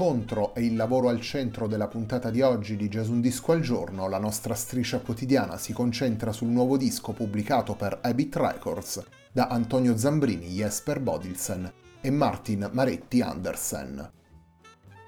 Incontro e il lavoro al centro della puntata di oggi di Jazz Un Disco al Giorno, la nostra striscia quotidiana si concentra sul nuovo disco pubblicato per Habit Records da Antonio Zambrini, Jesper Bodilsen e Martin Maretti Andersen.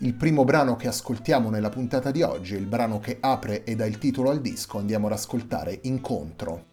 Il primo brano che ascoltiamo nella puntata di oggi il brano che apre e dà il titolo al disco, andiamo ad ascoltare Incontro.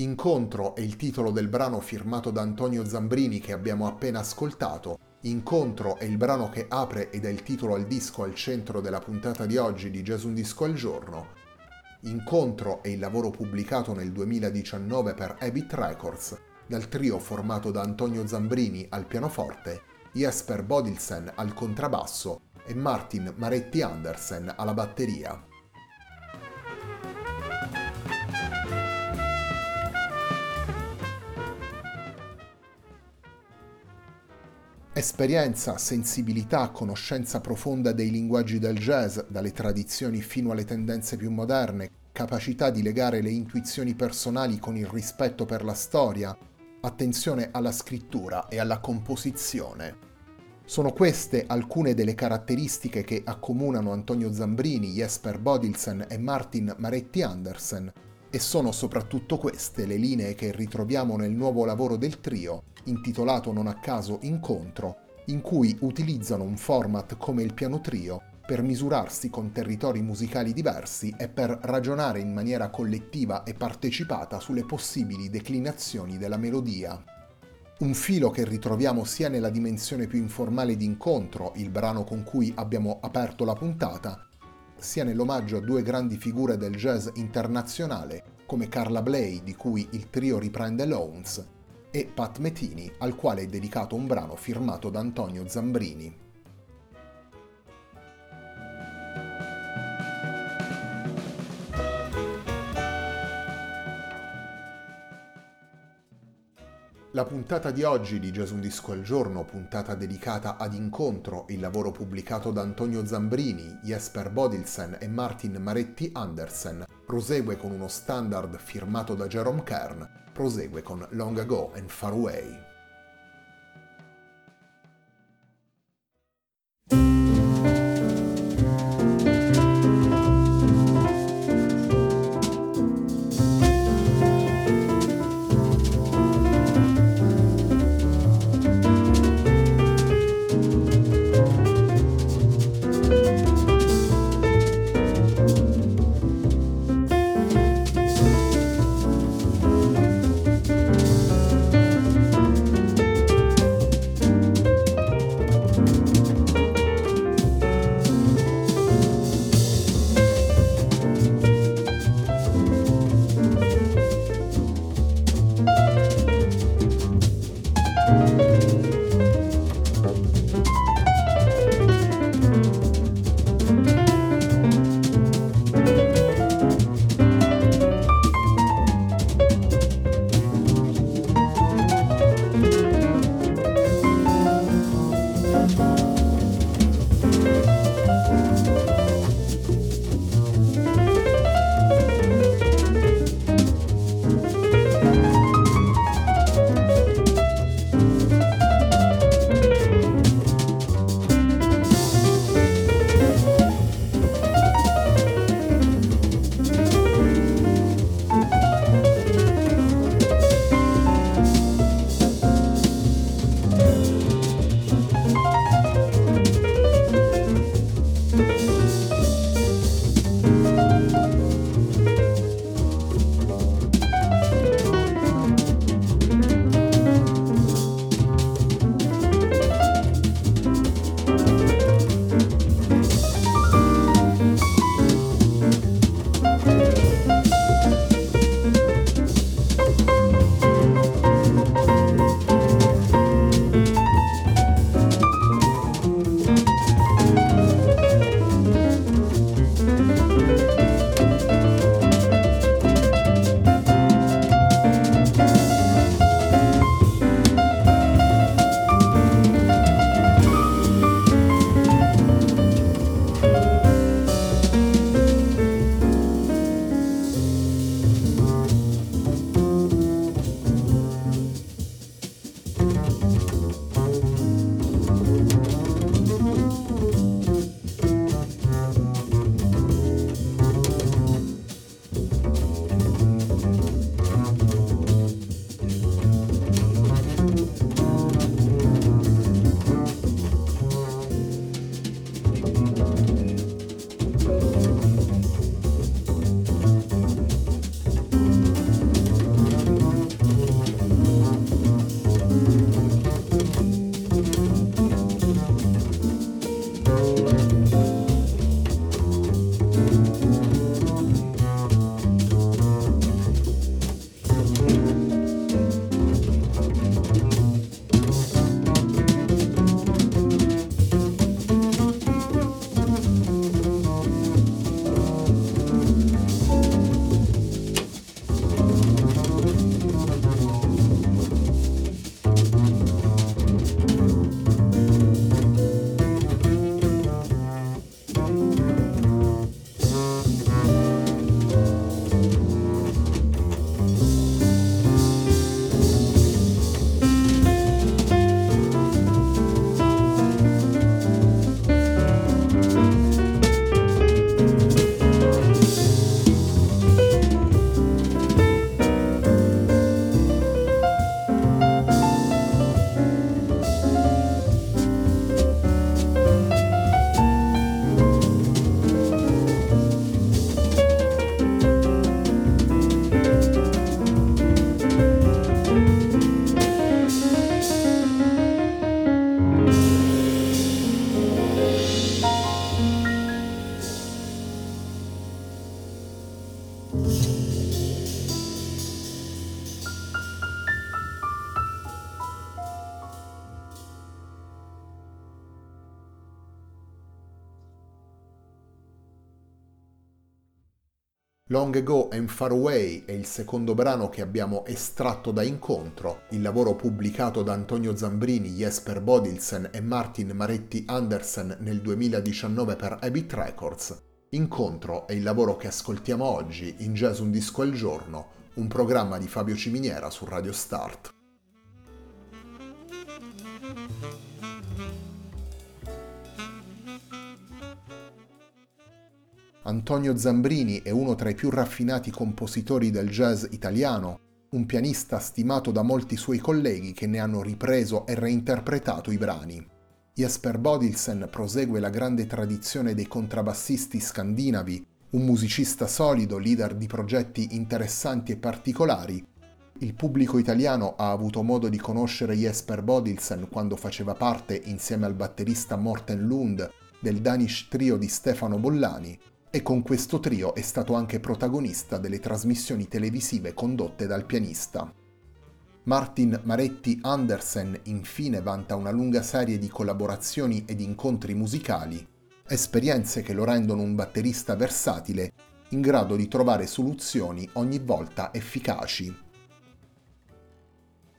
Incontro è il titolo del brano firmato da Antonio Zambrini che abbiamo appena ascoltato. Incontro è il brano che apre ed è il titolo al disco al centro della puntata di oggi di Gesù un disco al giorno. Incontro è il lavoro pubblicato nel 2019 per Habit Records dal trio formato da Antonio Zambrini al pianoforte, Jesper Bodilsen al contrabbasso e Martin Maretti Andersen alla batteria. Esperienza, sensibilità, conoscenza profonda dei linguaggi del jazz, dalle tradizioni fino alle tendenze più moderne, capacità di legare le intuizioni personali con il rispetto per la storia, attenzione alla scrittura e alla composizione. Sono queste alcune delle caratteristiche che accomunano Antonio Zambrini, Jesper Bodilsen e Martin Maretti Andersen, e sono soprattutto queste le linee che ritroviamo nel nuovo lavoro del trio, intitolato non a caso Incontro, in cui utilizzano un format come il piano trio per misurarsi con territori musicali diversi e per ragionare in maniera collettiva e partecipata sulle possibili declinazioni della melodia. Un filo che ritroviamo sia nella dimensione più informale di incontro, il brano con cui abbiamo aperto la puntata, sia nell'omaggio a due grandi figure del jazz internazionale come Carla Bley, di cui il trio riprende Loans, e Pat Metini, al quale è dedicato un brano firmato da Antonio Zambrini. La puntata di oggi di Gesù disco al giorno, puntata dedicata ad Incontro, il lavoro pubblicato da Antonio Zambrini, Jesper Bodilsen e Martin Maretti Andersen, prosegue con uno standard firmato da Jerome Kern, prosegue con Long Ago and Far Away. Long Ago and Far Away è il secondo brano che abbiamo estratto da Incontro, il lavoro pubblicato da Antonio Zambrini, Jesper Bodilsen e Martin Maretti Andersen nel 2019 per Habit Records. Incontro è il lavoro che ascoltiamo oggi in Jazz Un Disco al Giorno, un programma di Fabio Ciminiera su Radio Start. Antonio Zambrini è uno tra i più raffinati compositori del jazz italiano, un pianista stimato da molti suoi colleghi che ne hanno ripreso e reinterpretato i brani. Jesper Bodilsen prosegue la grande tradizione dei contrabbassisti scandinavi, un musicista solido, leader di progetti interessanti e particolari. Il pubblico italiano ha avuto modo di conoscere Jesper Bodilsen quando faceva parte, insieme al batterista Morten Lund, del Danish trio di Stefano Bollani, e con questo trio è stato anche protagonista delle trasmissioni televisive condotte dal pianista. Martin Maretti Andersen infine vanta una lunga serie di collaborazioni ed incontri musicali, esperienze che lo rendono un batterista versatile in grado di trovare soluzioni ogni volta efficaci.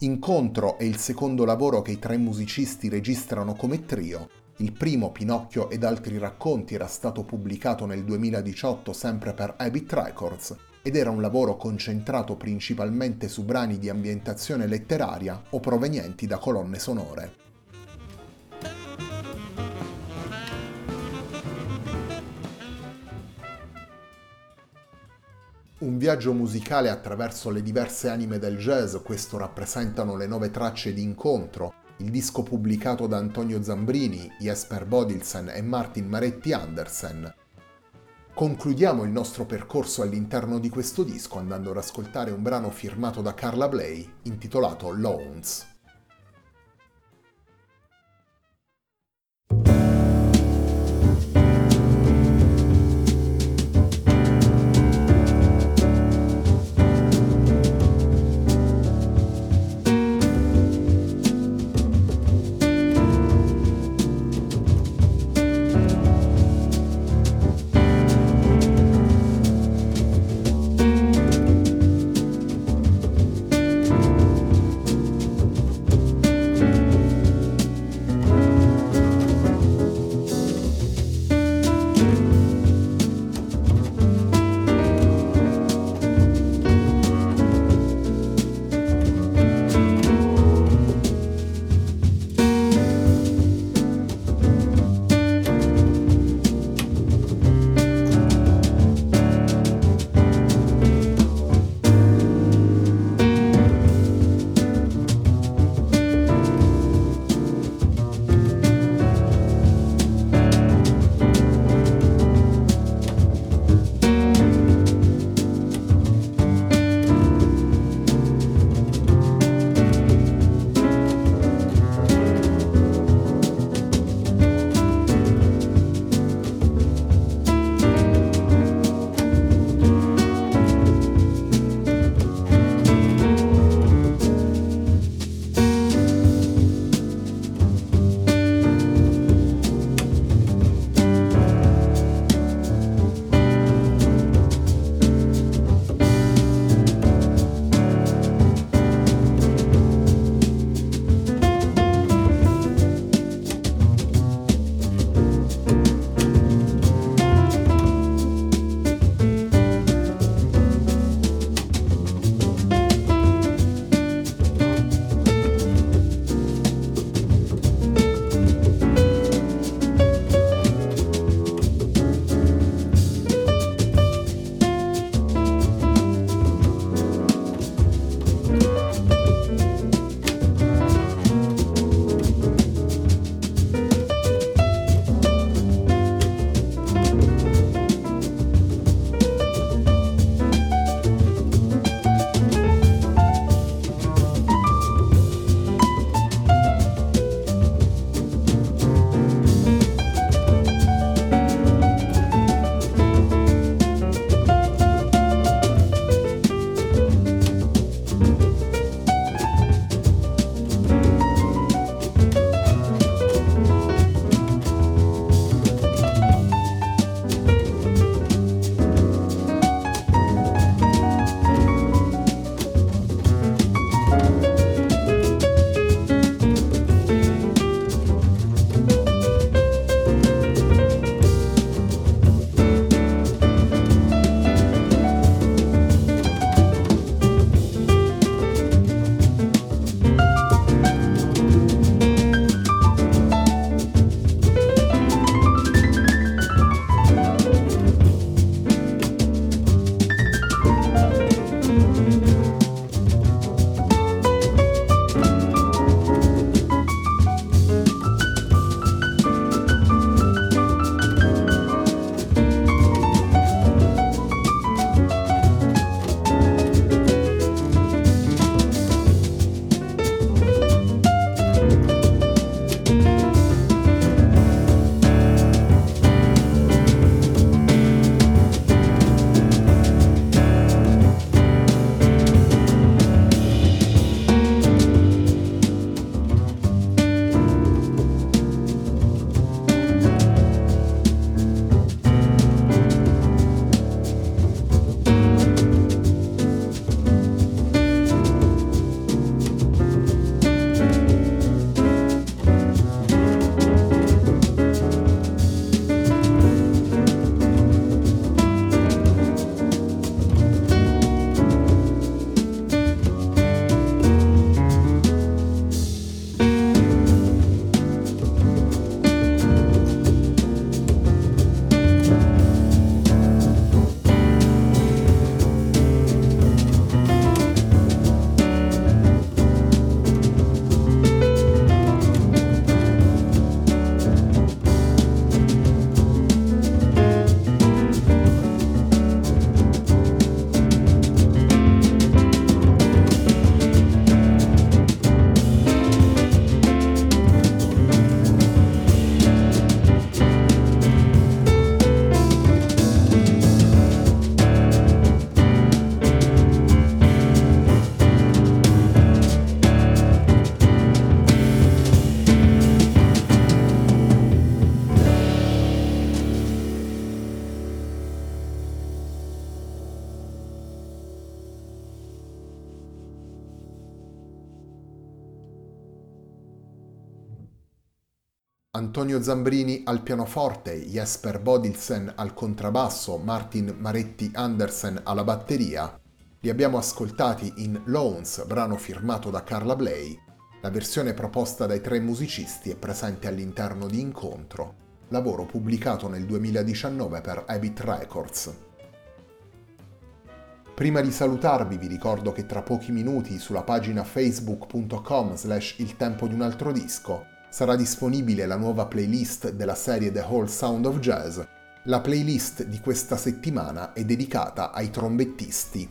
Incontro è il secondo lavoro che i tre musicisti registrano come trio il primo Pinocchio ed altri racconti era stato pubblicato nel 2018 sempre per Habit Records ed era un lavoro concentrato principalmente su brani di ambientazione letteraria o provenienti da colonne sonore. Un viaggio musicale attraverso le diverse anime del jazz, questo rappresentano le nove tracce di incontro, il disco pubblicato da Antonio Zambrini, Jesper Bodilsen e Martin Maretti Andersen. Concludiamo il nostro percorso all'interno di questo disco andando ad ascoltare un brano firmato da Carla Bley intitolato Loans. Antonio Zambrini al pianoforte, Jesper Bodilsen al contrabbasso, Martin Maretti Andersen alla batteria. Li abbiamo ascoltati in Loans, brano firmato da Carla Bley. La versione proposta dai tre musicisti è presente all'interno di Incontro, lavoro pubblicato nel 2019 per Habit Records. Prima di salutarvi vi ricordo che tra pochi minuti sulla pagina facebook.com slash il tempo di un altro disco sarà disponibile la nuova playlist della serie The Whole Sound of Jazz. La playlist di questa settimana è dedicata ai trombettisti.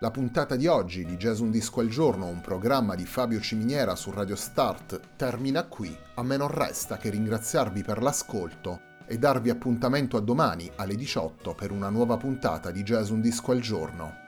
La puntata di oggi di Jazz Un Disco al Giorno, un programma di Fabio Ciminiera su Radio Start, termina qui. A me non resta che ringraziarvi per l'ascolto e darvi appuntamento a domani alle 18 per una nuova puntata di Jazz Un Disco al Giorno.